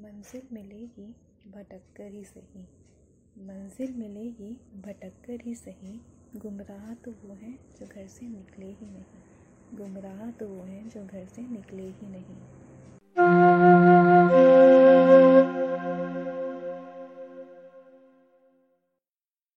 मंजिल मिलेगी भटक कर ही सही। मंजिल मिलेगी भटक कर ही सही। गुमराह तो वो हैं जो घर से निकले ही नहीं। गुमराह तो वो हैं जो घर से निकले ही नहीं।